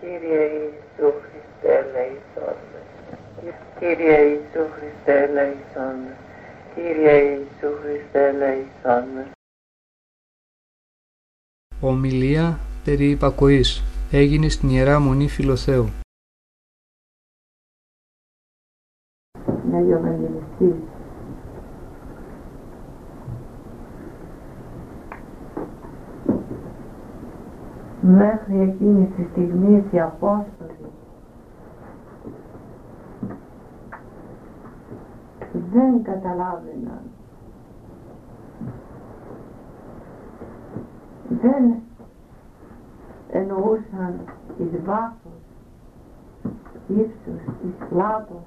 Κύριε Ιησού Χριστέ ελέησόν με. Κύριε Ιησού Χριστέ ελέησόν με. Κύριε Ιησού Χριστέ ελέησόν με. Ομιλία περί υπακοής έγινε στην Ιερά Μονή Φιλοθέου. Να Μέχρι εκείνη τη στιγμή οι Απόστολοι δεν καταλάβαιναν δεν εννοούσαν εις βάθος ύψος, εις πλάτος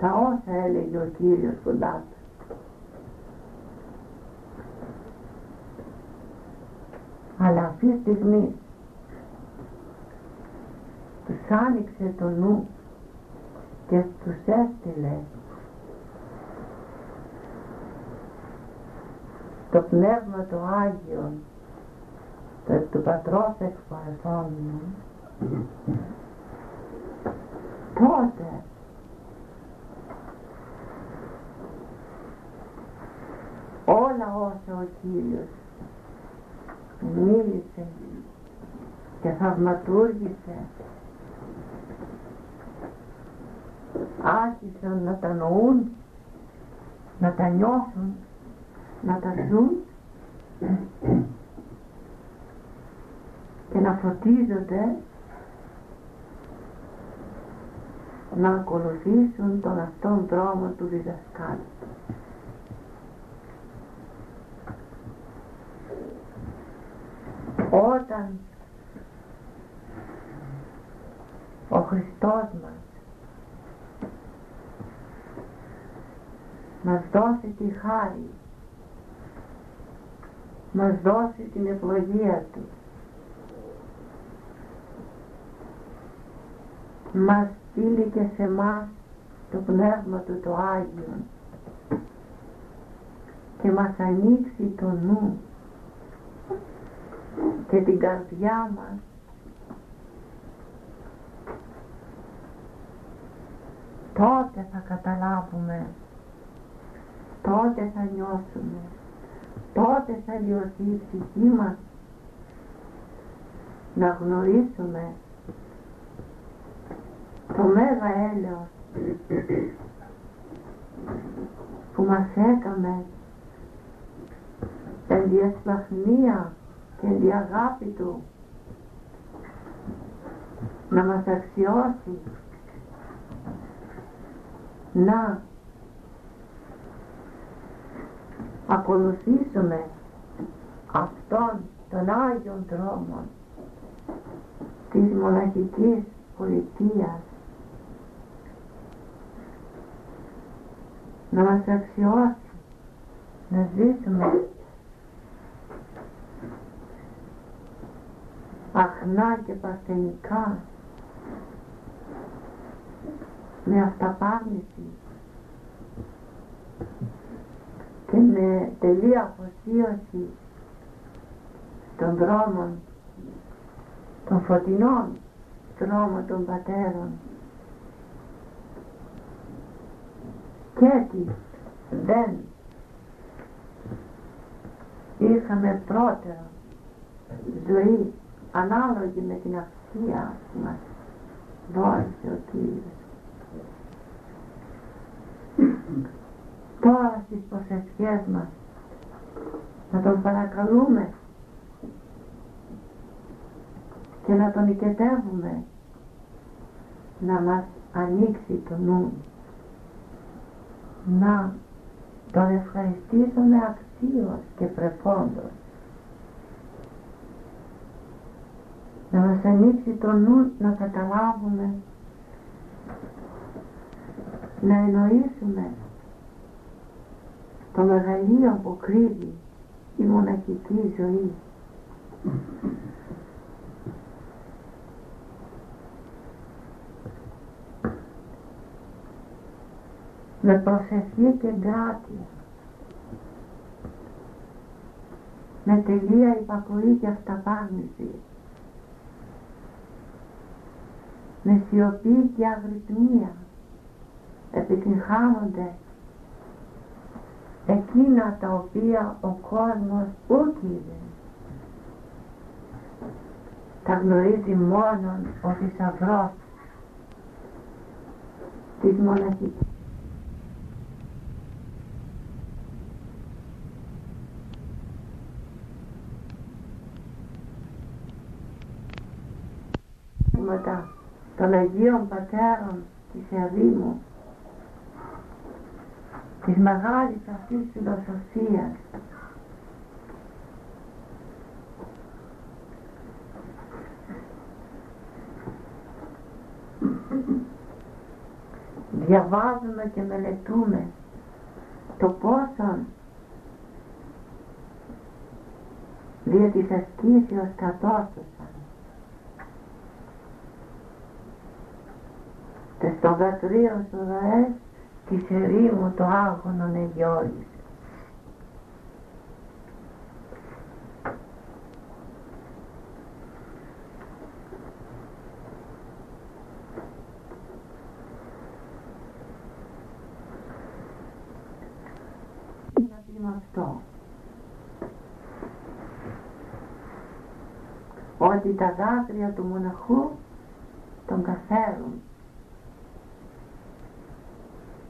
τα όσα έλεγε ο Κύριος κοντά τους. Αλλά αυτή τη στιγμή τους άνοιξε το νου και τους έστειλε το Πνεύμα το Άγιο το του Πατρός εκπαρθώνου τότε όλα όσα ο Κύριος μίλησε και θαυματούργησε άρχισαν να τα νοούν να τα νιώθουν να τα ζουν και να φωτίζονται να ακολουθήσουν τον αυτόν δρόμο του διδασκάλου. Όταν ο Χριστός μας μας δώσει τη χάρη μας δώσει την ευλογία Του μας στείλει και σε μας το Πνεύμα Του το Άγιο και μας ανοίξει το νου και την καρδιά μας. Τότε θα καταλάβουμε. Τότε θα νιώσουμε. Τότε θα λιωθεί η ψυχή μας. Να γνωρίσουμε το μέγα έλεος που μας έκαμε εν διασπαχνία και εν αγάπη Του να μας αξιώσει να ακολουθήσουμε αυτόν τον Άγιον δρόμο της μοναχικής πολιτείας να μας αξιώσει να ζήσουμε αχνά και παρθενικά με αυταπάρνηση και με τελεία αφοσίωση των δρόμων των φωτεινών δρόμων των πατέρων. Και έτσι δεν είχαμε πρώτερα ζωή ανάλογη με την αξία που μας δόησε ο Κύριος τώρα στις προσευχές μας να τον παρακαλούμε και να τον οικετεύουμε να μας ανοίξει το νου. Να τον ευχαριστήσουμε αξίως και πρεφόντος να μας ανοίξει το νου να καταλάβουμε να εννοήσουμε το μεγαλείο που κρύβει η μοναχική ζωή. Με προσευχή και γκράτεια με τελεία υπακοή και αυταπάγνηση με σιωπή και αγρυπνία επιτυγχάνονται εκείνα τα οποία ο κόσμος ούκ είδε. Τα γνωρίζει μόνον ο θησαυρός της μοναχικής. Των Αγίων Πατέρων της Ερήμου της μεγάλης αυτής φιλοσοφίας. Διαβάζουμε και μελετούμε το πόσο δια της ασκήσεως κατόρθωσαν και στο γατρίο σου ροές της ερήμου το άγωνον εγιώρισε. Να πει αυτό. Ότι τα δάκρυα του μοναχού τον καθαίρουν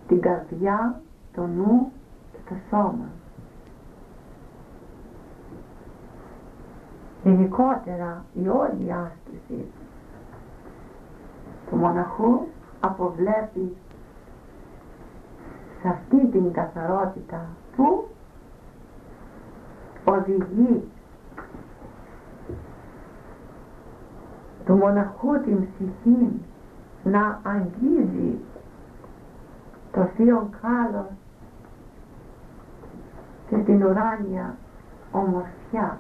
την καρδιά, το νου και το σώμα. Γενικότερα η όλη άσκηση του μοναχού αποβλέπει σε αυτή την καθαρότητα που οδηγεί του μοναχού την ψυχή να αγγίζει το θείο κάλος και την ουράνια ομορφιά.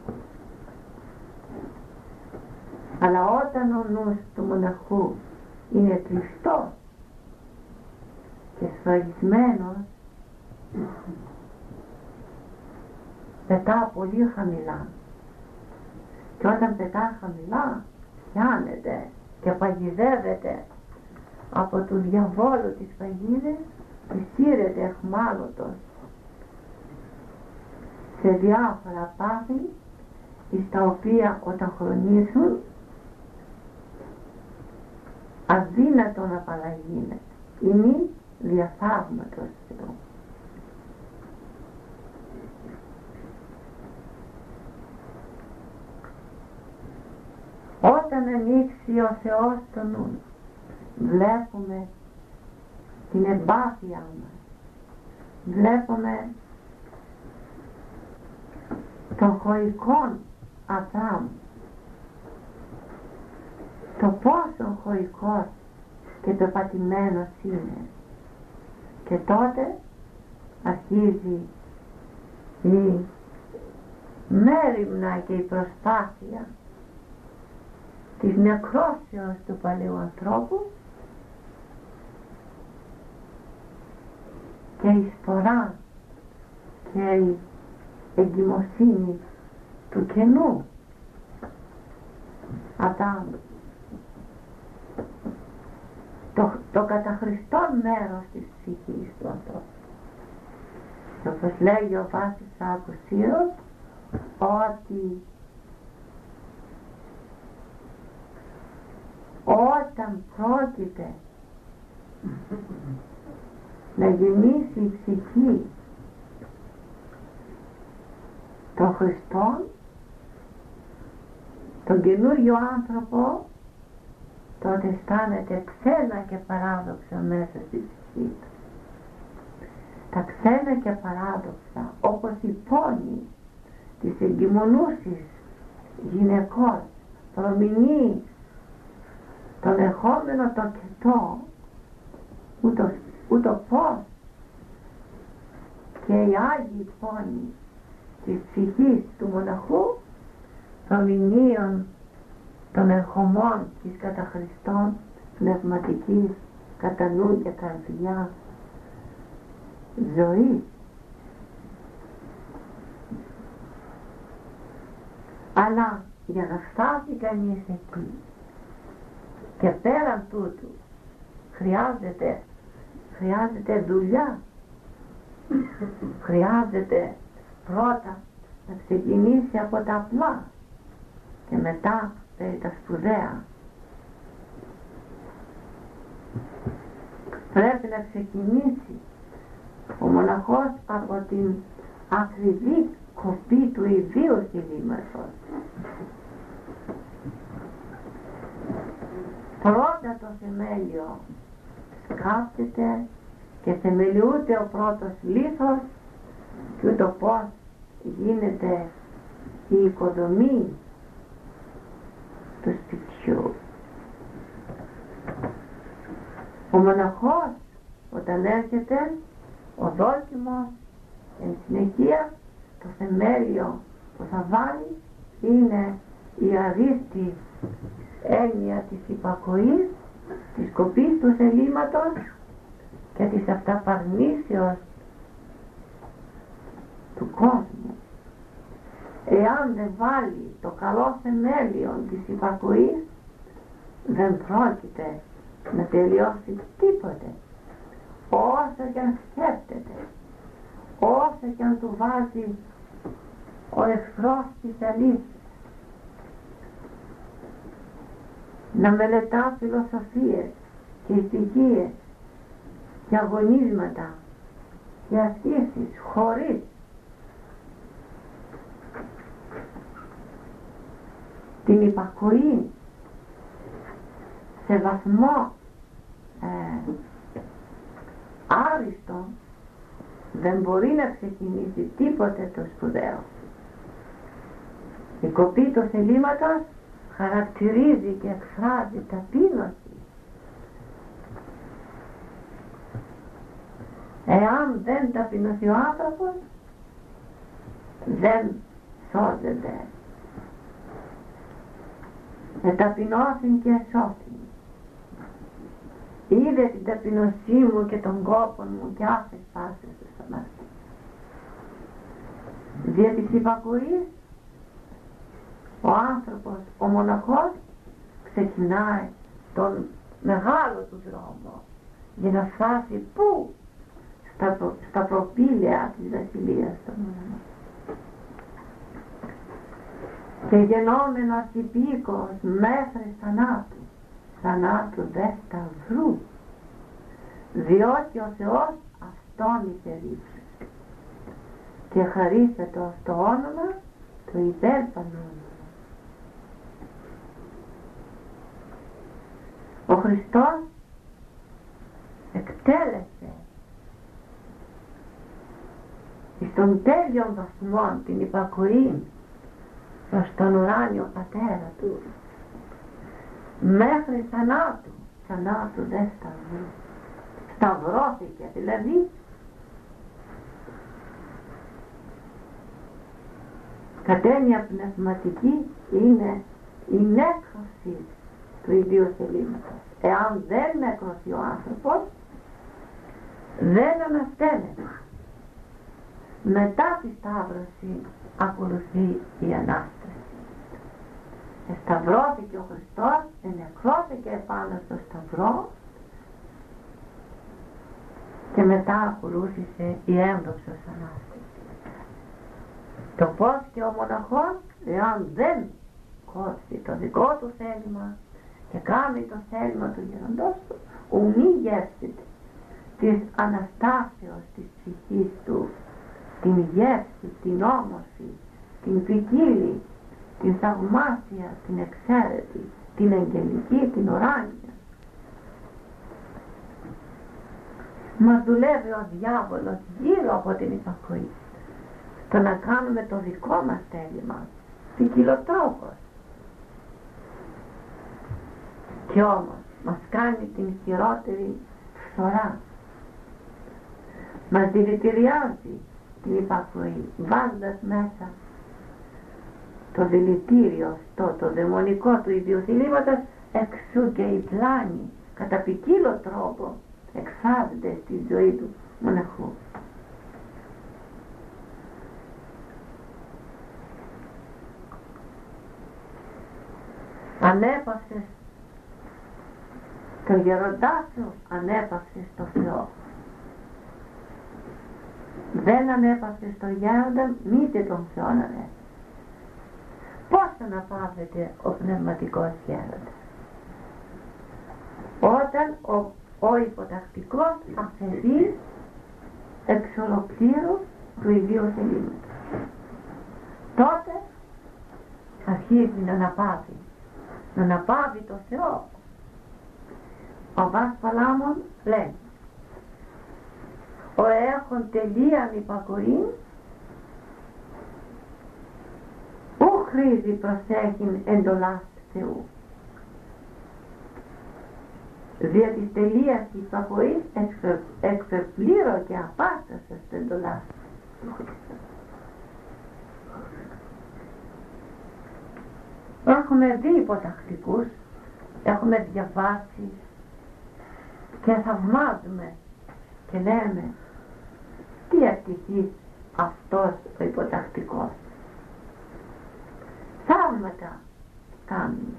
Αλλά όταν ο νους του μοναχού είναι κλειστός και σφραγισμένος πετά πολύ χαμηλά και όταν πετά χαμηλά πιάνεται και παγιδεύεται από του διαβόλου τις παγίδες εισήρεται εχμάλωτος σε διάφορα πάθη στα οποία όταν χρονίσουν αδύνατο να παραγίνεται είναι διαθαύματος Θεού. Όταν ανοίξει ο Θεός το νου βλέπουμε την εμπάθειά μας. Βλέπουμε τον χωικό Αδάμ το πόσο χωικός και πεπατημένος είναι. Και τότε αρχίζει η μέρημνα και η προσπάθεια της νεκρόσεως του παλαιού ανθρώπου και η σπορά και η εγκυμοσύνη του κενού. Αδάμ το, το καταχριστό μέρος της ψυχής του ανθρώπου. Και όπως λέγει ο Βάσης Ακουσίος ότι όταν πρόκειται να γεννήσει η ψυχή των Χριστών τον καινούριο άνθρωπο τότε αισθάνεται ξένα και παράδοξα μέσα στη ψυχή του. Τα ξένα και παράδοξα όπως η πόνη της εγκυμονούσης γυναικών προμηνείς τον ερχόμενο το κετό ούτως ούτω πώς και οι Άγιοι φόνοι της ψυχής του μοναχού προμηνύων των ερχομών της καταχριστών πνευματικής κατά νου και καρδιάς ζωής. Αλλά για να φτάσει κανείς εκεί και πέραν τούτου χρειάζεται χρειάζεται δουλειά. Χρειάζεται πρώτα να ξεκινήσει από τα απλά και μετά περί τα σπουδαία. Πρέπει να ξεκινήσει ο μοναχός από την ακριβή κοπή του ιδίου θυλήματος πρώτα το θεμέλιο σκάφτεται και θεμελιούται ο πρώτος λίθος και ούτω πως γίνεται η οικοδομή του σπιτιού. Ο μοναχός όταν έρχεται ο δόκιμος εν συνεχεία το θεμέλιο που θα βάλει είναι η αρίστη έννοια της υπακοής, της κοπής του θελήματος και της αυταπαρνήσεως του κόσμου. Εάν δεν βάλει το καλό θεμέλιο της υπακοής, δεν πρόκειται να τελειώσει τίποτε. Όσο και αν σκέφτεται, όσο και αν του βάζει ο εχθρός της αλήθειας. Να μελετά φιλοσοφίες και ηθικίες και αγωνίσματα και ασκήσεις χωρίς την υπακοή σε βαθμό ε, άριστο δεν μπορεί να ξεκινήσει τίποτε το σπουδαίο. Η κοπή του θελήματος χαρακτηρίζει και εκφράζει ταπείνωση. Εάν δεν ταπεινωθεί ο άνθρωπος δεν σώζεται εταπεινώθην και εσώθην. Είδε την ταπεινωσή μου και τον κόπο μου και άφες πάσες του σταμάτη. Δια της υπακοής ο άνθρωπος, ο μοναχός ξεκινάει τον μεγάλο του δρόμο για να φτάσει πού; Στα, προ, στα προπήλαια της βασιλείας των και γενόμενος υπήκος μέχρι θανάτου, θανάτου δε σταυρού, διότι ο Θεός αυτόν υπερήψε και χαρίσεται το όνομα του υπέρπανου Ο Χριστός εκτέλεσε στον τέλειον βαθμό την υπακοή προς τον ουράνιο πατέρα του. Μέχρι θανάτου θανάτου δεν σταυρού σταυρώθηκε δηλαδή. Κατ' έννοια πνευματική είναι η νέκρωση του ιδίου θελήματος εάν δεν νεκρωθεί ο άνθρωπος δεν αναστέλλεται μετά τη Σταύρωση ακολουθεί η Ανάσταση. Εσταυρώθηκε ο Χριστός, ενεκρώθηκε επάνω στο Σταυρό και μετά ακολούθησε η έμβοψος Ανάσταση. Το πώς και ο μοναχός, εάν δεν κόψει το δικό του θέλημα και κάνει το θέλημα του γεροντός του, ουμή γεύσεται της Αναστάσεως της ψυχής του την γεύση, την όμορφη, την ποικίλη, την θαυμάσια, την εξαίρετη, την αγγελική, την ουράνια. Μας δουλεύει ο διάβολος γύρω από την υπακοή στο να κάνουμε το δικό μας θέλημα, ποικιλοτρόπος. Και όμως μας κάνει την χειρότερη φθορά. Μας δηλητηριάζει την υπακοή βάζοντας μέσα το δηλητήριο αυτό, το δαιμονικό του ιδιοθυλίματος εξού και η πλάνη κατά ποικίλο τρόπο εκφράζεται στη ζωή του μοναχού. ανέπαυσες το γεροντά σου ανέπαυσες το Θεό. Δεν ανέπαυσες το γέροντα μήτε τον Θεό ανέπαυσες πώς αναπαύεται ο πνευματικός γέροντας; Όταν ο, ο υποτακτικός αφαιρεί εξ ολοκλήρου του ιδίου θελήματος. Τότε αρχίζει να αναπαύει. Να αναπαύει το Θεό ο Βάς Παλάμων λέει ο έχων τελείαν υπακοήν ου χρήζει προσέχην εντολάς Θεού δια της τελείας της υπακοής εξεπλήρω και απάστασες εντολάς Έχουμε δει υποτακτικούς, έχουμε διαβάσεις και θαυμάζουμε και λέμε τι ευτυχής αυτός ο υποτακτικός. Θαύματα κάνει.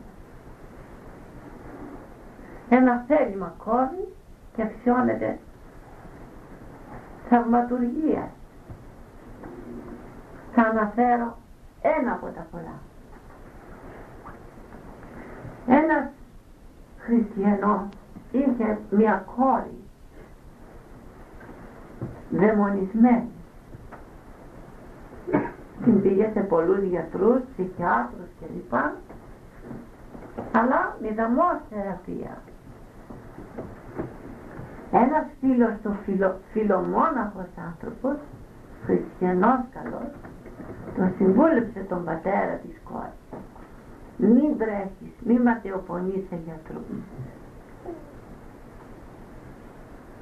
Ένα θέλημα κόβει και αξιώνεται θαυματουργία. Θα αναφέρω ένα από τα πολλά. Ένας χριστιανός είχε μια κόρη δαιμονισμένη. Την πήγε σε πολλούς γιατρούς, ψυχιάτρους κλπ. Αλλά μηδαμός θεραπεία. Ένας φίλος του φιλο, φιλομόναχος άνθρωπος, χριστιανός καλός, τον συμβούλεψε τον πατέρα της κόρης. Μην τρέχεις, μην ματαιοπονείς σε γιατρούς.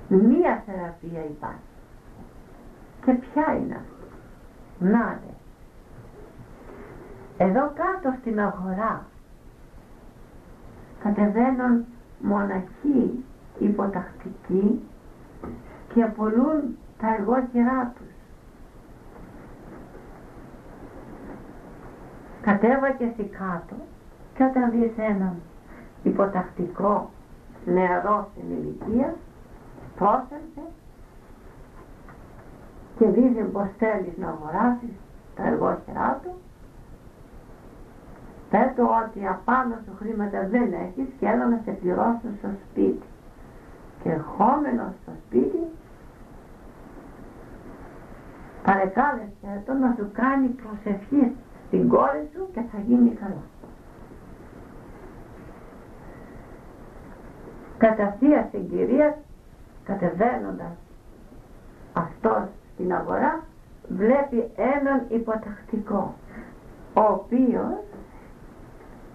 Μία θεραπεία υπάρχει. Και ποια είναι αυτή; Να Εδώ κάτω στην αγορά κατεβαίνουν μοναχοί υποτακτικοί και απολούν τα εργόχειρά τους. Κατέβα και εσύ κάτω και όταν δεις έναν υποτακτικό νεαρό στην ηλικία πρόσθεσε και δίδει πως θέλεις να αγοράσεις τα εργόχειρά του. Πες του ότι απάνω σου χρήματα δεν έχεις και έλα να σε πληρώσω στο σπίτι. Και ερχόμενος στο σπίτι παρεκάλεσε το να σου κάνει προσευχή στην κόρη σου και θα γίνει καλά κατά θεία συγκυρία κατεβαίνοντας. Αυτός στην αγορά βλέπει έναν υποτακτικό ο οποίος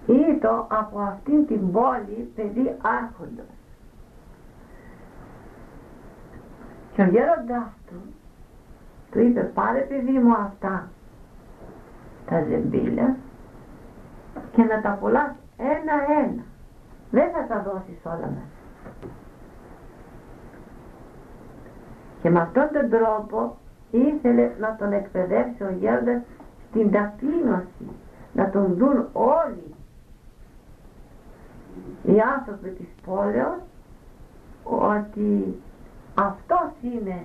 ήταν από αυτήν την πόλη παιδί άρχοντος. Και ο γέροντάς του του είπε πάρε παιδί μου αυτά τα ζεμπίλια και να τα πουλάς ένα-ένα. Δεν θα τα δώσεις όλα μέσα και με αυτόν τον τρόπο ήθελε να τον εκπαιδεύσει ο γέροντας στην ταπείνωση να τον δουν όλοι οι άνθρωποι της πόλεως ότι αυτός είναι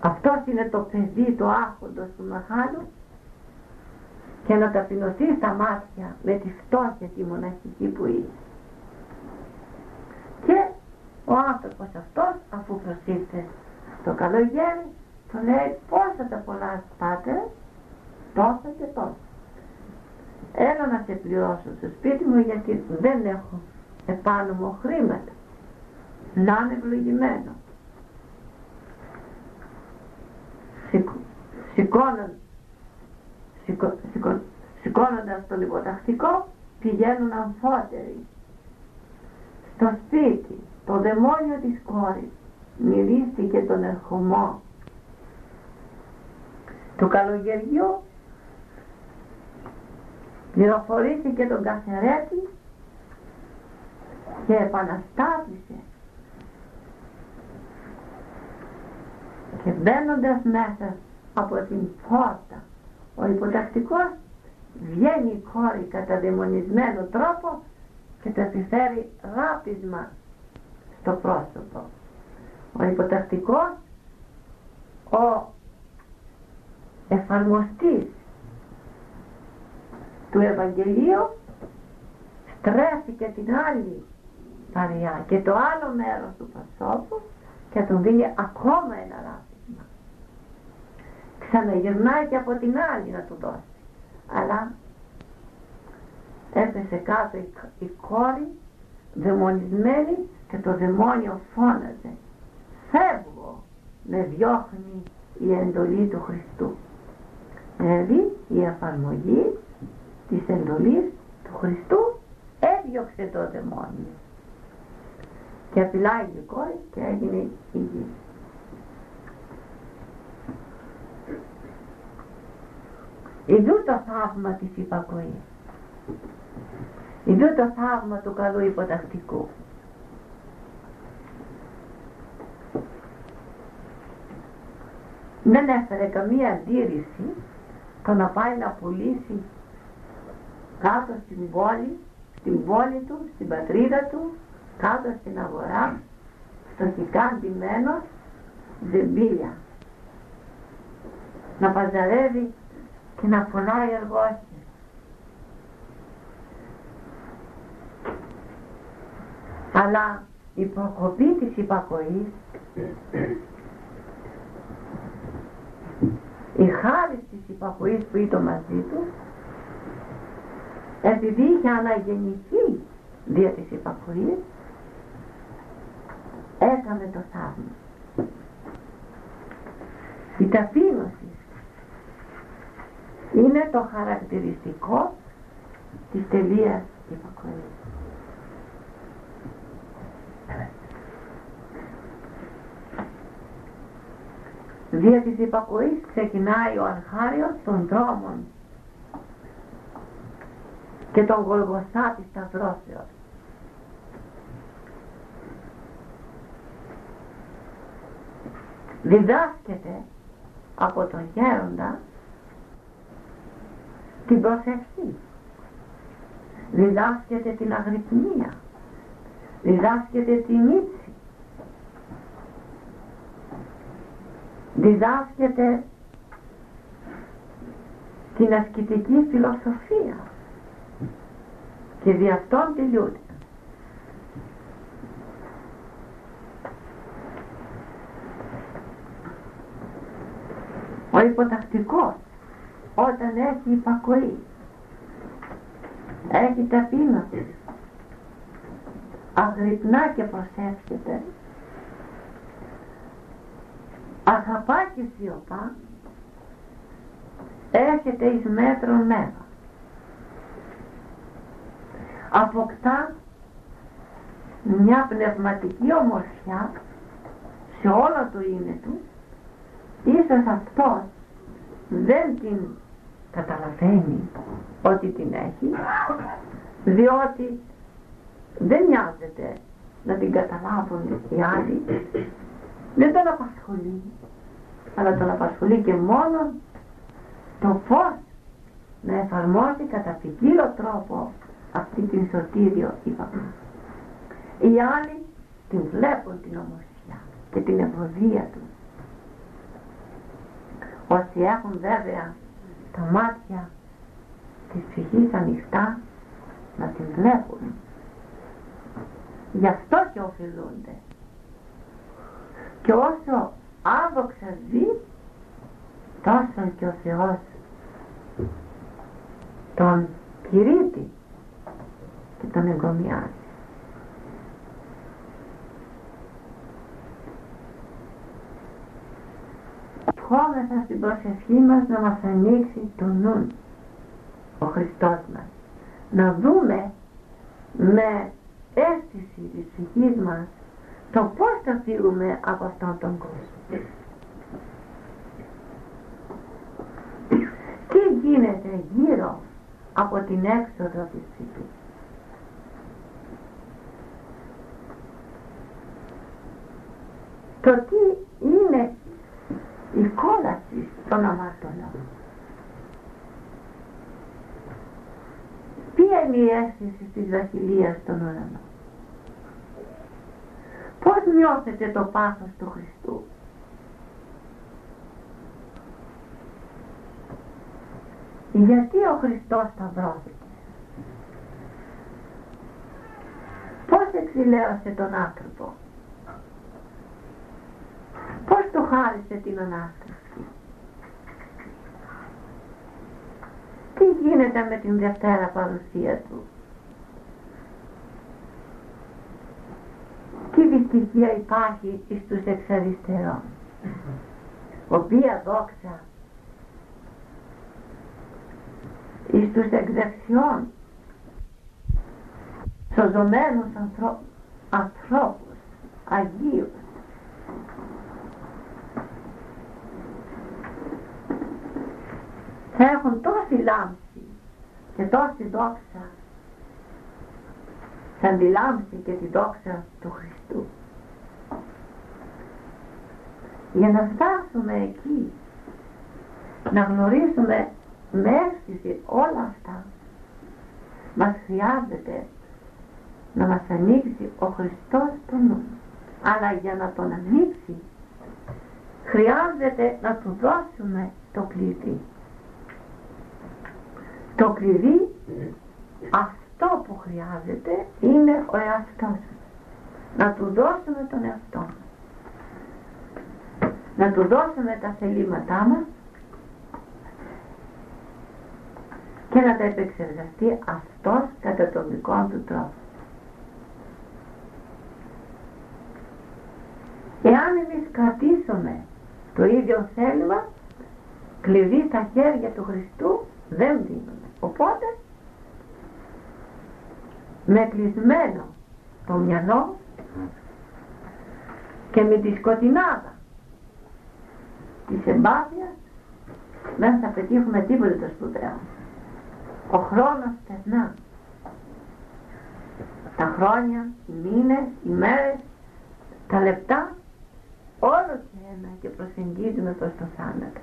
αυτός είναι το παιδί το άρχοντος του Μαχάλου και να ταπεινωθεί στα μάτια με τη φτώχεια τη μοναχική που είναι. και ο άνθρωπος αυτός αφού προσήλθε το καλογέρι του λέει πόσα τα πολλά πάτε τόσα και τόσα έλα να σε πληρώσω στο σπίτι μου γιατί δεν έχω επάνω μου χρήματα. Να είναι ευλογημένο σηκώνοντας τον υποτακτικό πηγαίνουν αμφότεροι στο σπίτι το δαιμόνιο της κόρης μυρίστηκε τον ερχομό. Του καλογεριού πληροφορήθηκε τον καθερέτη και επαναστάτησε. Και μπαίνοντας μέσα από την πόρτα ο υποτακτικός βγαίνει βγαίνει η κόρη κατά δαιμονισμένο τρόπο και το επιφέρει ράπισμα στο πρόσωπο. Ο υποτακτικός, ο εφαρμοστής του Ευαγγελίου στρέφει την άλλη παριά και το άλλο μέρος του προσώπου και τον δίνει ακόμα ένα ράπισμα. Ξαναγυρνάει και από την άλλη να του δώσει. Αλλά έπεσε κάτω η, η κόρη δαιμονισμένη και το δαιμόνιο φώναζε φεύγω με διώχνει η εντολή του Χριστού δηλαδή η εφαρμογή της εντολής του Χριστού έδιωξε το δαιμόνιο και απειλάει η κόρη και έγινε γη. Ιδού το θαύμα της υπακοής. Ιδού το θαύμα του καλού υποτακτικού. Δεν έφερε καμία αντίρρηση το να πάει να πουλήσει κάτω στην πόλη, στην πόλη του, στην πατρίδα του, κάτω στην αγορά, στο χικάντημένο ζεμπίλια. Να παζαρεύει και να φωνάει εργόσια. Αλλά η προκοπή της υπακοής η χάρη της υπακοής που ήταν μαζί τους επειδή είχε αναγεννηθεί δια της υπακοής έκανε το θαύμα. Η ταπείνωση είναι το χαρακτηριστικό της τελείας υπακοής Δια της υπακοής ξεκινάει ο αρχάριος των δρόμων και τον γολγοθά της σταυρώσεως. Διδάσκεται από τον γέροντα την προσευχή. Διδάσκεται την αγρυπνία. Διδάσκεται την ύψη. Διδάσκεται την ασκητική φιλοσοφία και δι' αυτόν τελειούται. Ο υποτακτικός όταν έχει υπακοή έχει ταπείνωση αγρυπνά και προσεύχεται αγαπά και σιωπά έρχεται εις μέτρο μέγα αποκτά μια πνευματική ομορφιά σε όλο το είναι του ίσως αυτός δεν την καταλαβαίνει ότι την έχει διότι δεν νοιάζεται να την καταλάβουν οι άλλοι δεν τον απασχολεί αλλά τον απασχολεί και μόνο το φως να εφαρμόσει κατά ποικίλο τρόπο αυτή την σωτήριο είπαμε. Οι άλλοι την βλέπουν την ομορφιά και την ευωδία του. Όσοι έχουν βέβαια τα μάτια της ψυχής ανοιχτά να την βλέπουν. Γι' αυτό και οφειλούνται και όσο άδοξα ζει τόσο και ο Θεός τον κηρύττει και τον εγκομιάζει. Ευχόμεθα στην προσευχή μας να μας ανοίξει το νου ο Χριστός μας. Να δούμε με αίσθηση της ψυχής μας το πώς θα φύγουμε από αυτόν τον κόσμο. Τι γίνεται γύρω από την έξοδο της ψυχής. Το τι είναι η κόλαση των αμαρτωλών. ποια είναι η αίσθηση της βασιλείας των ουρανών. Πώς νιώθετε το πάθος του Χριστού; Γιατί ο Χριστός σταυρώθηκε. Πώς εξηλαίωσε τον άνθρωπο; Πώς του χάρισε την Ανάσταση; Τι γίνεται με την Δευτέρα παρουσία του; Τι δυστυχία υπάρχει στους εξαριστερών. Οποία δόξα εις τους εξδεξιών σωζωμένους ανθρώπους, ανθρώπους Αγίους. Θα έχουν τόση λάμψη και τόση δόξα. Σαν τη λάμψη και τη δόξα του Χριστού για να φτάσουμε εκεί να γνωρίσουμε με αίσθηση όλα αυτά μας χρειάζεται να μας ανοίξει ο Χριστός το νου. Αλλά για να τον ανοίξει χρειάζεται να του δώσουμε το κλειδί. Το κλειδί αυτό που χρειάζεται είναι ο εαυτός να του δώσουμε τον εαυτό μας να του δώσουμε τα θελήματά μας και να τα επεξεργαστεί αυτός κατά τον δικό του τρόπο. Εάν εμείς κρατήσουμε το ίδιο θέλημα, κλειδί στα χέρια του Χριστού δεν δίνουμε. Οπότε, με κλεισμένο το μυαλό και με τη σκοτεινάδα της εμπάθειας δεν θα πετύχουμε τίποτα το σπουδαίο. Ο χρόνος περνά. Τα χρόνια, οι μήνες, οι μέρες τα λεπτά όλο και ένα και προσεγγίζουμε προς το θάνατο.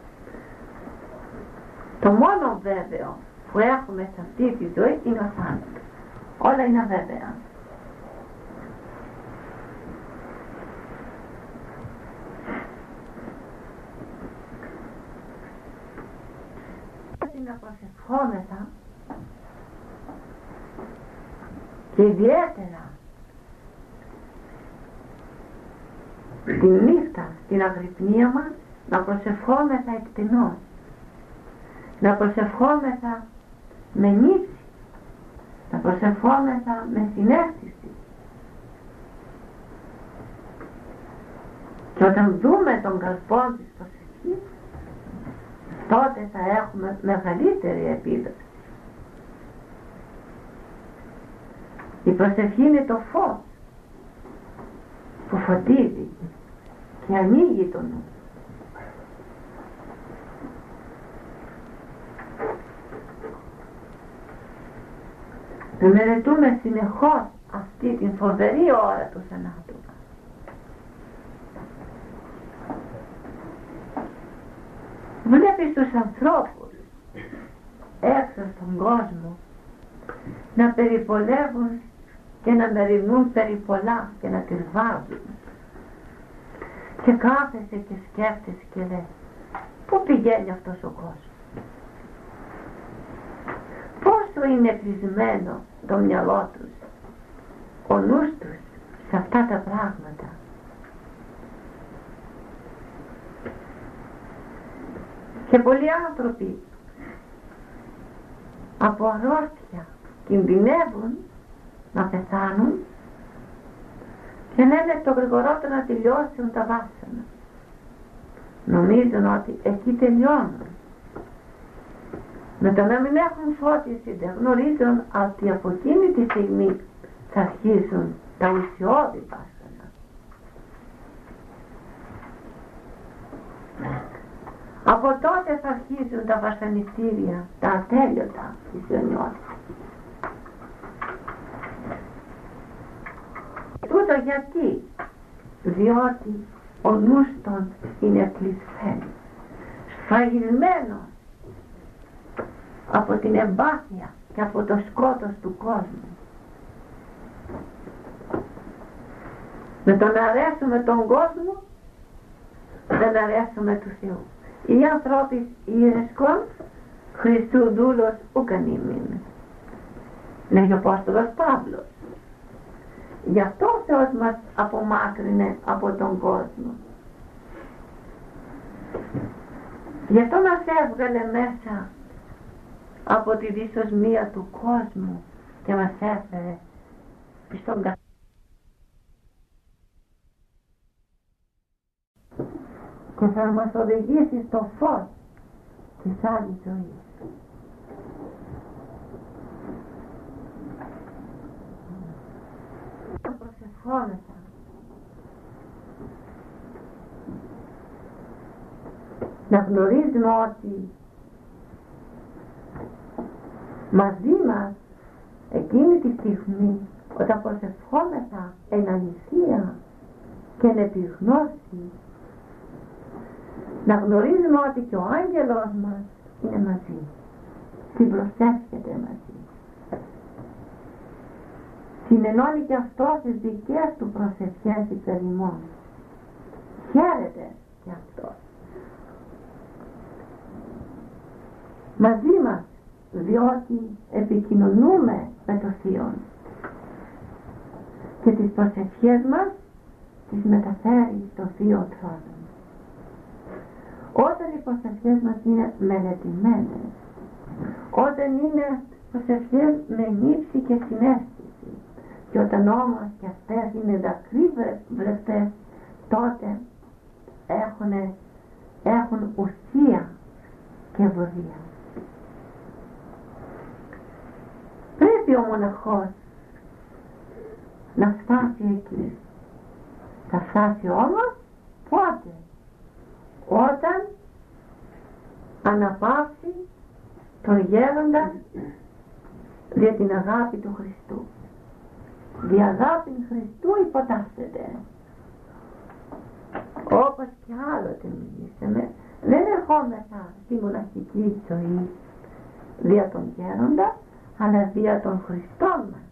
Το μόνο βέβαιο που έχουμε σε αυτή τη ζωή είναι ο θάνατος. Όλα είναι αβέβαια να προσευχόμεθα και ιδιαίτερα τη νύχτα στην αγρυπνία μας να προσευχόμεθα εκτενώς. Να προσευχόμεθα με νύψη. Να προσευχόμεθα με συνέστηση. Και όταν δούμε τον καρπό της προσευχής τότε θα έχουμε μεγαλύτερη επίδοση Η προσευχή είναι το φως που φωτίζει και ανοίγει τον νου. Να μελετούμε συνεχώς αυτή την φοβερή ώρα του θανάτου. Βλέπεις τους ανθρώπους έξω στον κόσμο να περιπολεύουν και να μεριμνούν περί πολλά και να τις βάζουν. Και κάθεσαι και σκέφτεσαι και λες πού πηγαίνει αυτός ο κόσμος; Πόσο είναι κλεισμένο το μυαλό τους, ο νους τους σε αυτά τα πράγματα. Και πολλοί άνθρωποι από αρρώστια κινδυνεύουν να πεθάνουν και να είναι το γρηγορότερο να τελειώσουν τα βάσανα. Νομίζουν ότι εκεί τελειώνουν. Με το να μην έχουν φώτιση δεν γνωρίζουν ότι από εκείνη τη στιγμή θα αρχίσουν τα ουσιώδη βάσανα. Από τότε θα αρχίσουν τα βασανιστήρια, τα ατέλειωτα της γενιότητας. Τούτο γιατί, διότι ο νους των είναι κλεισμένος, σφαγισμένο από την εμπάθεια και από το σκότος του κόσμου. Με το να αρέσουμε τον κόσμο δεν αρέσουμε του Θεού. Οι ανθρώποι ήρεσκον Χριστού δούλος ουκαν ημίν. Λέγει ο Απόστολος Παύλος. Γι' αυτό ο Θεός μας απομάκρυνε από τον κόσμο. Γι' αυτό μας έβγαλε μέσα από τη δυσοσμία του κόσμου και μας έφερε στον καθένα. Και θα μας οδηγήσει στο φως της άλλης ζωής. Προσευχόμεθα. Να γνωρίζουμε ότι μαζί μας εκείνη τη στιγμή όταν προσευχόμεθα εν αληθεία και εν επιγνώση να γνωρίζουμε ότι και ο άγγελος μας είναι μαζί. Προσεύχεται μαζί. Συνενώνει και αυτό τις δικές του προσευχές υπέρ ημών χαίρεται και αυτό. Μαζί μας διότι επικοινωνούμε με το Θείο και τις προσευχές μας τις μεταφέρει στο Θείο Τρόνο όταν οι προσευχές μας είναι μελετημένες, όταν είναι προσευχές με νύψη και συνέστηση και όταν όμως και αυτές είναι δακρύβρευτες, τότε έχουν, έχουν ουσία και βοδία. Πρέπει ο μοναχός να φτάσει εκεί. Θα φτάσει όμως πότε; Όταν αναπαύσει τον γέροντα για την αγάπη του Χριστού. Η αγάπη του Χριστού υποτάσσεται. Όπως και άλλοτε μιλήσαμε, δεν ερχόμεθα στη μοναχική ζωή δια τον γέροντα, αλλά δια των Χριστών μας.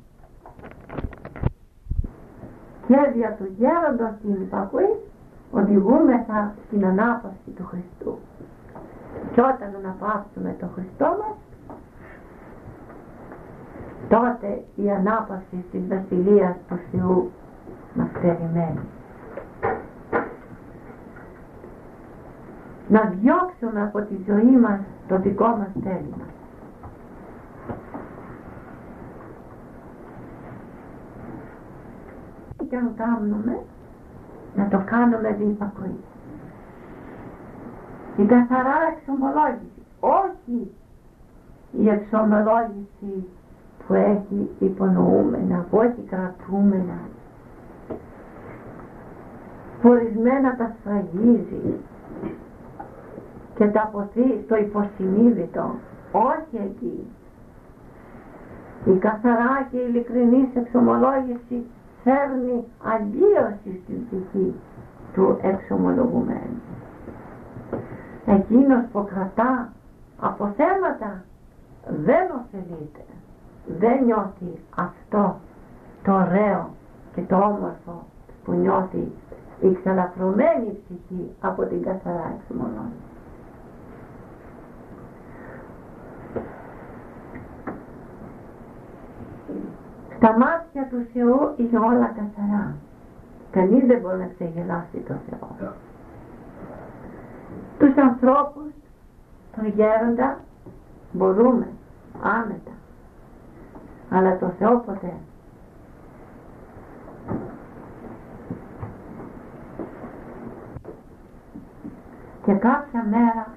Και δια του γέροντος την υπακοή οδηγούμεθα στην ανάπαυση του Χριστού. Και όταν αναπαύσουμε το Χριστό μας, τότε η ανάπαυση της Βασιλείας του Θεού μας περιμένει. Να διώξουμε από τη ζωή μας το δικό μας θέλημα. Τι και αν κάνουμε, να το κάνουμε διπακοή. Η καθαρά εξομολόγηση, όχι η εξομολόγηση που έχει υπονοούμενα, που έχει κρατούμενα, που ορισμένα τα σφραγίζει και τα αποθεί στο υποσυνείδητο, όχι εκεί. Η καθαρά και ειλικρινής εξομολόγηση φέρνει αλλίωση στην ψυχή του εξομολογουμένου. Εκείνος που κρατά από θέματα δεν ωφελείται, δεν νιώθει αυτό το ωραίο και το όμορφο που νιώθει η ξαλαφρωμένη ψυχή από την καθαρά εξομολόγηση. Στα μάτια του Θεού είναι όλα καθαρά. Κανείς δεν μπορεί να ξεγελάσει το Θεό. Yeah. Τους ανθρώπους, τον γέροντα, μπορούμε άνετα. Αλλά το Θεό ποτέ. Και κάποια μέρα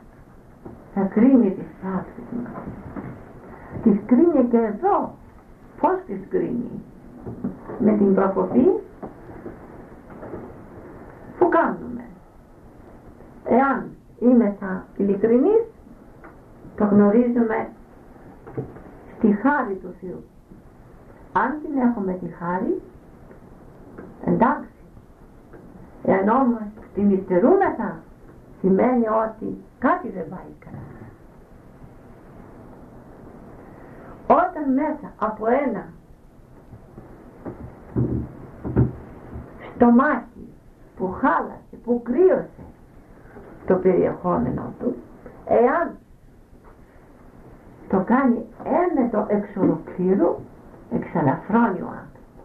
θα κρίνει τις πράξεις μας. Τις κρίνει και εδώ Πώς τις κρίνει. Με την προκοπή που κάνουμε. Εάν είμαι θα ειλικρινής, το γνωρίζουμε στη χάρη του Θεού. Αν την έχουμε τη χάρη, εντάξει. Εάν όμως την υστερούμεθα, σημαίνει ότι κάτι δεν πάει καλά. Όταν όταν μέσα από ένα στομάχι που χάλασε, που κρύωσε το περιεχόμενο του, εάν το κάνει έμετο εξ ολοκλήρου, εξαλαφρώνει ο άνθρωπος.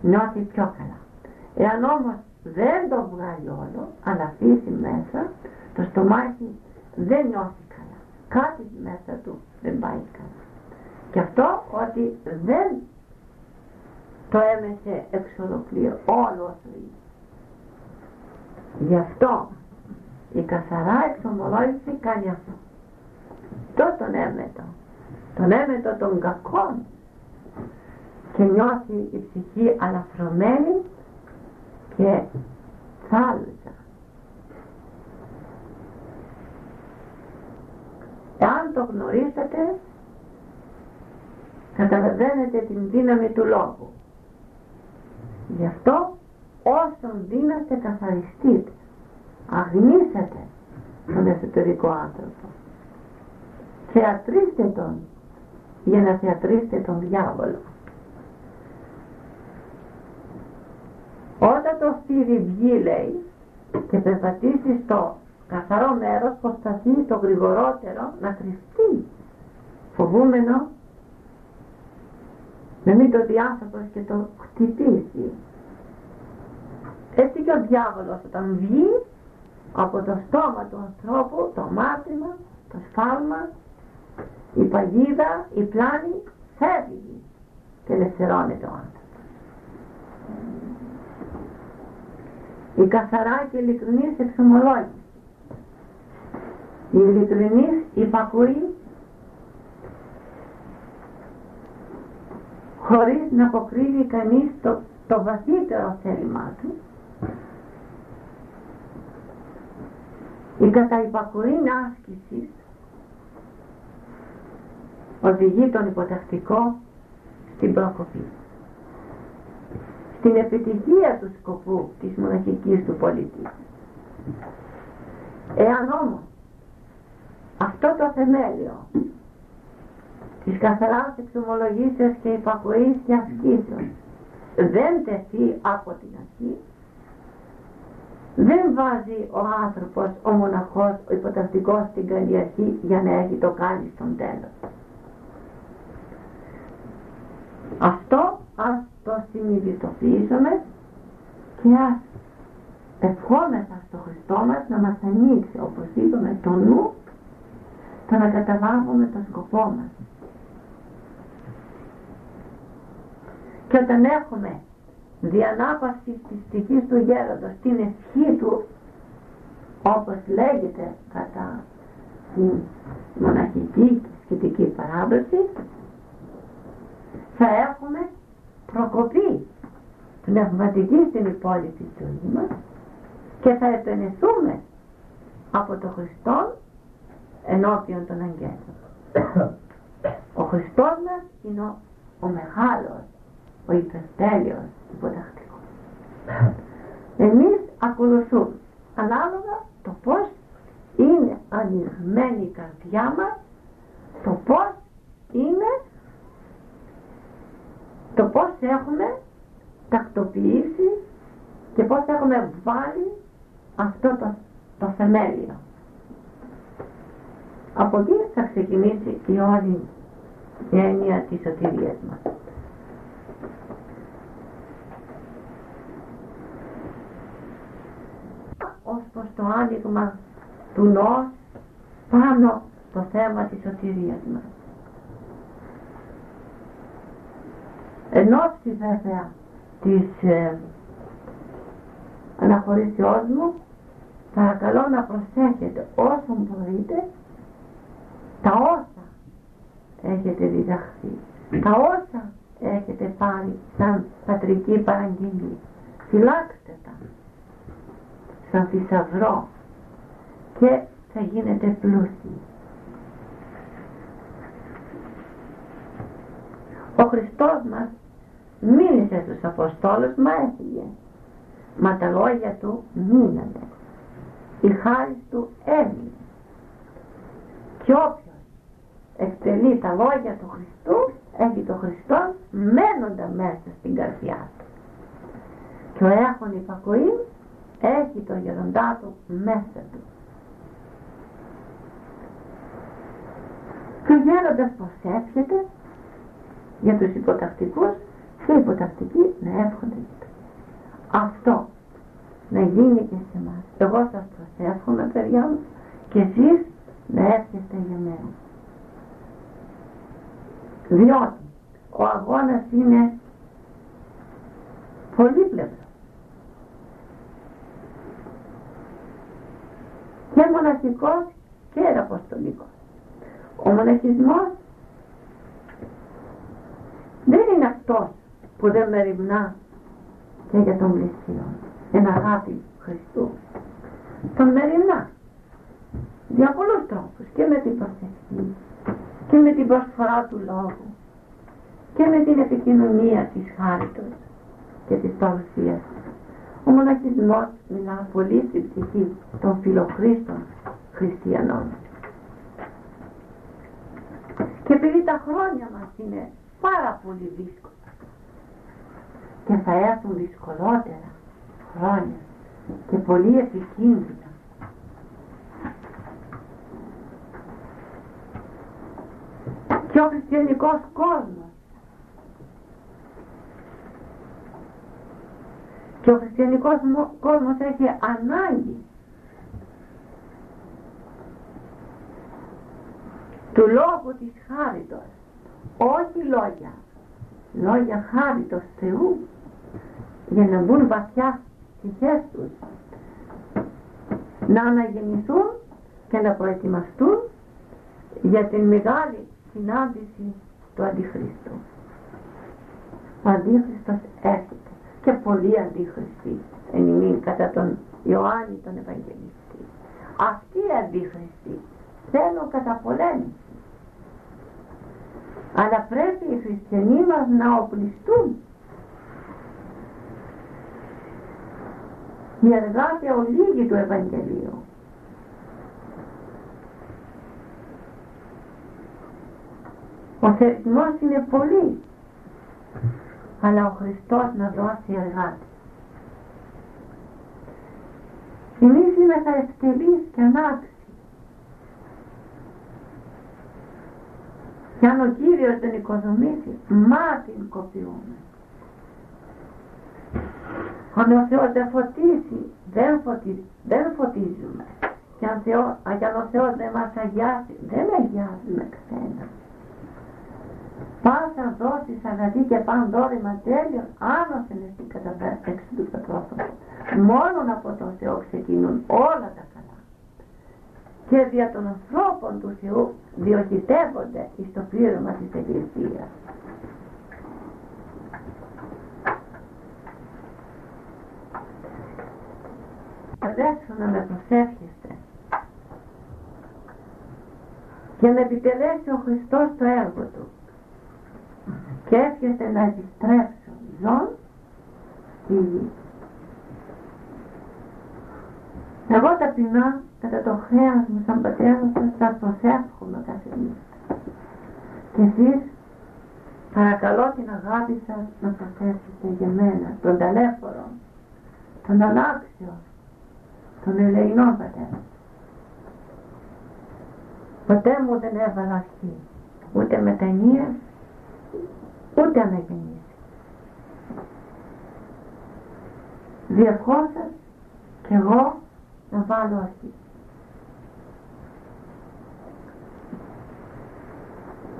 Νιώθει πιο καλά. Εάν όμως δεν το βγάλει όλο, αλλά αφήσει μέσα, το στομάχι δεν νιώθει καλά. Κάτι μέσα του δεν πάει καλά. Και αυτό ότι δεν το έμεσε εξ ολοκλήρου όλο όσο είναι. Γι' αυτό η καθαρά εξομολόγηση κάνει αυτό. Αυτό τον έμετο. Τον έμετο των κακών. Και νιώθει η ψυχή αλαφρωμένη και θάλασσα. Εάν το γνωρίσετε, καταλαβαίνετε την δύναμη του λόγου. Γι' αυτό όσον δύναστε καθαριστείτε, αγνίσατε τον εσωτερικό άνθρωπο. Θεατρίστε τον για να θεατρίστε τον διάβολο. Όταν το φύρι βγει λέει και περπατήσει στο καθαρό μέρος προσπαθεί το γρηγορότερο να κρυφτεί φοβούμενο να μην το διάσωπος και το χτυπήσει. Έτσι και ο διάβολος όταν βγει από το στόμα του ανθρώπου το μάτρημα, το σφάλμα, η παγίδα, η πλάνη φεύγει και ελευθερώνεται ο άνθρωπος. η καθαρά και ειλικρινής εξομολόγηση. Η ειλικρινής υπακούει χωρίς να αποκρίνει κανείς το, το βαθύτερο θέλημά του. Η καταϊπακοή άσκηση οδηγεί τον υποτακτικό στην προκοπή στην επιτυχία του σκοπού της μοναχικής του πολίτη. Εάν όμως αυτό το θεμέλιο της καθαράς εξομολογήσεως και υπακοής και ασκήσεως. Δεν τεθεί από την αρχή. Δεν βάζει ο άνθρωπος, ο μοναχός, ο υποτακτικός στην καλή αρχή για να έχει το κάνει στον τέλος. Αυτό ας το συνειδητοποιήσουμε και ας ευχόμεθα στο Χριστό μας να μας ανοίξει όπως είπαμε το νου το να καταλάβουμε το σκοπό μας και όταν έχουμε διανάπαυση της ψυχής του γέροντος την ευχή του όπως λέγεται κατά την μοναχική και σχετική παράδοση θα έχουμε προκοπή πνευματική στην υπόλοιπη ζωής μας και θα επενεθούμε από το Χριστό ενώπιον των αγγέλων. Ο Χριστός μας είναι ο, ο μεγάλος, ο υπερτέλειος υποτακτικός. Εμείς ακολουθούμε ανάλογα το πώς είναι ανοιγμένη η καρδιά μας, το πώς είναι το πώς έχουμε τακτοποιήσει και πώς έχουμε βάλει αυτό το, το θεμέλιο. Από εκεί θα ξεκινήσει η όλη η έννοια της σωτηρίας μας. Ως προς το άνοιγμα του νόος πάνω το θέμα της σωτηρίας μας. Εν ώψη βέβαια της ε, αναχωρήσεώς μου παρακαλώ να προσέχετε όσο μπορείτε τα όσα έχετε διδαχθεί τα όσα έχετε πάρει σαν πατρική παραγγελία φυλάξτε τα σαν θησαυρό και θα γίνετε πλούσιοι ο Χριστός μας μίλησε στους Αποστόλους μα έφυγε. Μα τα λόγια του μείνανε. Η χάρη του έμεινε. Και όποιος εκτελεί τα λόγια του Χριστού γίνοντα μέσα στην καρδιά του. Και ο έχων υπακοή έχει το γεροντά του μέσα του. Και ο γέροντας προσεύχεται για τους υποτακτικούς και οι υποτακτικοί να εύχονται για τους. Αυτό να γίνει και σε εμάς. Εγώ σας προσεύχομαι παιδιά μου και εσείς να εύχεστε για μένα. Διότι ο αγώνας είναι πολύπλευρος. Και μοναχικός και αποστολικός. Ο μοναχισμός δεν είναι αυτός που δεν μεριμνά και για τον πλησίο. Εν αγάπη Χριστού. Τον μεριμνά. Για πολλούς τρόπους. Και με την προσευχή. Και με την προσφορά του λόγου. Και με την επικοινωνία της χάριτος και της παρουσίας. Ο μοναχισμός μιλά πολύ στην ψυχή των φιλοχρήστων χριστιανών. Και επειδή τα χρόνια μας είναι πάρα πολύ δύσκολα και θα έρθουν δυσκολότερα χρόνια και πολύ επικίνδυνα και ο χριστιανικός κόσμος και ο χριστιανικός κόσμος έχει ανάγκη του λόγου της χάριτος. Όχι λόγια. Λόγια χάριτος Θεού για να μπουν βαθιά ψυχές τους. Να αναγεννηθούν και να προετοιμαστούν για την μεγάλη συνάντηση του Αντιχρίστου. Ο Αντίχριστος έρχεται και πολλοί Αντίχριστοι εν κατά τον Ιωάννη τον Ευαγγελιστή. Αυτοί οι Αντίχριστοι θέλουν καταπολέμηση. Αλλά πρέπει οι χριστιανοί μας να οπλιστούν η εργάτια ολίγη του Ευαγγελίου. Ο θερισμός είναι πολύ, αλλά ο Χριστός να δώσει εργάτη. Εμείς θα ευτελείς και ανάξιοι. Και αν ο Κύριος δεν οικοδομήσει, μα την κοπιούμε. Αν ο Θεός δεν φωτίσει, δεν, φωτί, δεν φωτίζουμε. Και αν, Θεός, αν ο Θεός δεν μας αγιάσει, δεν αγιάζουμε ξένα. Πάσα δώσεις αγαθή και παν δόρημα τέλειο, άνωσεν εσύ κατά έξι του πετρόφωνο. Μόνον από τον Θεό ξεκινούν όλα τα καλά. Και δια των ανθρώπων του Θεού διοχητεύονται εις το πλήρωμα της Εκκλησίας. αδέρφια να με προσεύχεστε και να επιτελέσει ο Χριστός το έργο Του και εύχεστε να επιστρέψω ζών στη γη. Εγώ ταπεινά κατά το χρέος μου σαν πατέρα σας θα προσεύχομαι κάθε νύχτα. Και εσείς παρακαλώ την αγάπη σας να προσεύχετε για μένα, τον ταλέφορο, τον ανάξιο, τον ελεηνό πατέρα. Ποτέ μου δεν έβαλα αυτή, ούτε μετανία, ούτε αναγεννήση. Διερχόσας κι εγώ να βάλω αυτή.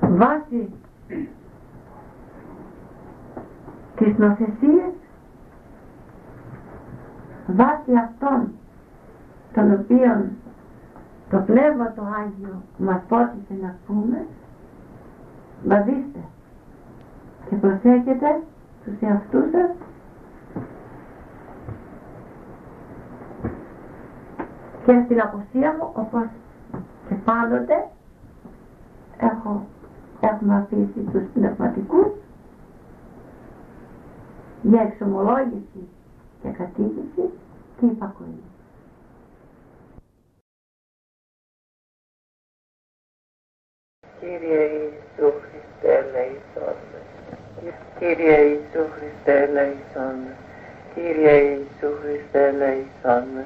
Βάσει τις νοθεσίες, βάσει αυτών τον οποίο το Πνεύμα το Άγιο μας πότισε να πούμε βαδίστε και προσέχετε τους εαυτούς σας και στην αποσία μου όπως και πάντοτε έχω, έχουμε αφήσει τους πνευματικούς για εξομολόγηση και κατήγηση και υπακοή. Κύριε Ιησού Χριστέ ελεησόν με. Κύριε Ιησού Χριστέ ελέησόν με. Κύριε Ιησού Χριστέ ελέησόν με.